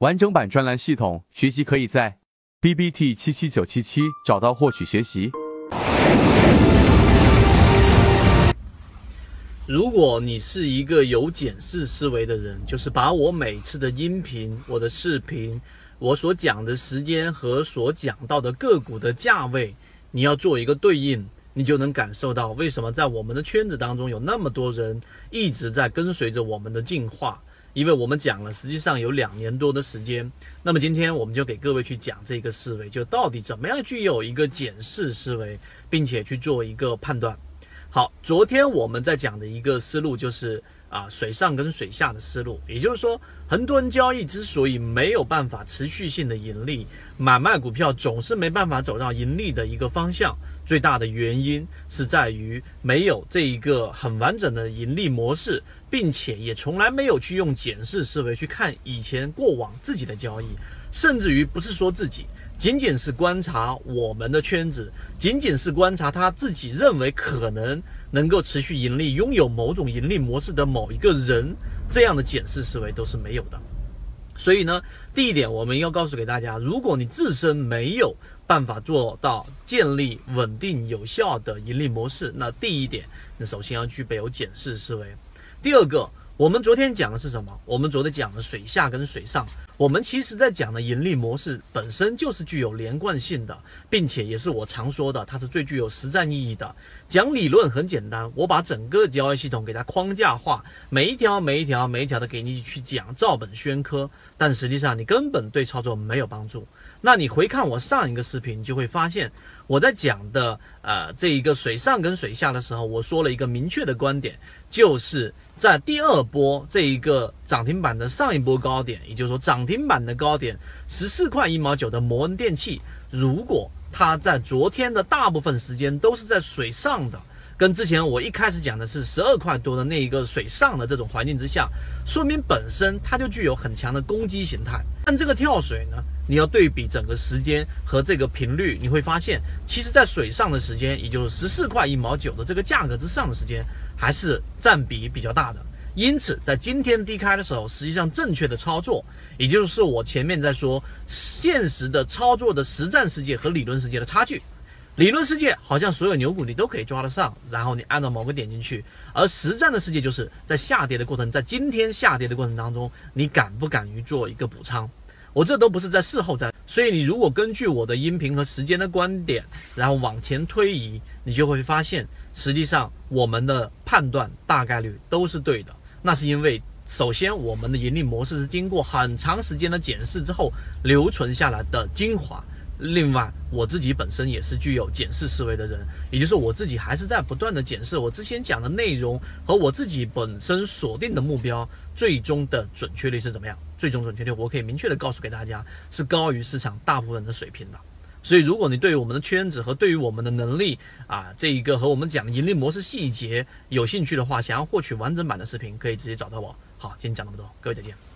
完整版专栏系统学习可以在 B B T 七七九七七找到获取学习。如果你是一个有检视思维的人，就是把我每次的音频、我的视频、我所讲的时间和所讲到的个股的价位，你要做一个对应，你就能感受到为什么在我们的圈子当中有那么多人一直在跟随着我们的进化。因为我们讲了，实际上有两年多的时间。那么今天我们就给各位去讲这个思维，就到底怎么样具有一个检视思维，并且去做一个判断。好，昨天我们在讲的一个思路就是啊，水上跟水下的思路，也就是说，很多人交易之所以没有办法持续性的盈利，买卖股票总是没办法走到盈利的一个方向，最大的原因是在于没有这一个很完整的盈利模式。并且也从来没有去用检视思维去看以前过往自己的交易，甚至于不是说自己，仅仅是观察我们的圈子，仅仅是观察他自己认为可能能够持续盈利、拥有某种盈利模式的某一个人，这样的检视思维都是没有的。所以呢，第一点我们要告诉给大家，如果你自身没有办法做到建立稳定有效的盈利模式，那第一点，你首先要具备有检视思维。第二个，我们昨天讲的是什么？我们昨天讲的水下跟水上。我们其实在讲的盈利模式本身就是具有连贯性的，并且也是我常说的，它是最具有实战意义的。讲理论很简单，我把整个交易系统给它框架化，每一条、每一条、每一条的给你去讲，照本宣科。但实际上你根本对操作没有帮助。那你回看我上一个视频，你就会发现我在讲的呃这一个水上跟水下的时候，我说了一个明确的观点，就是在第二波这一个涨停板的上一波高点，也就是说涨停板的高点十四块一毛九的摩恩电器，如果它在昨天的大部分时间都是在水上的。跟之前我一开始讲的是十二块多的那一个水上的这种环境之下，说明本身它就具有很强的攻击形态。但这个跳水呢，你要对比整个时间和这个频率，你会发现，其实在水上的时间，也就是十四块一毛九的这个价格之上的时间，还是占比比较大的。因此，在今天低开的时候，实际上正确的操作，也就是我前面在说现实的操作的实战世界和理论世界的差距。理论世界好像所有牛股你都可以抓得上，然后你按照某个点进去，而实战的世界就是在下跌的过程，在今天下跌的过程当中，你敢不敢于做一个补仓？我这都不是在事后在，所以你如果根据我的音频和时间的观点，然后往前推移，你就会发现，实际上我们的判断大概率都是对的。那是因为，首先我们的盈利模式是经过很长时间的检视之后留存下来的精华。另外，我自己本身也是具有检视思维的人，也就是我自己还是在不断的检视我之前讲的内容和我自己本身锁定的目标，最终的准确率是怎么样？最终准确率，我可以明确的告诉给大家，是高于市场大部分的水平的。所以，如果你对于我们的圈子和对于我们的能力啊，这一个和我们讲盈利模式细节有兴趣的话，想要获取完整版的视频，可以直接找到我。好，今天讲那么多，各位再见。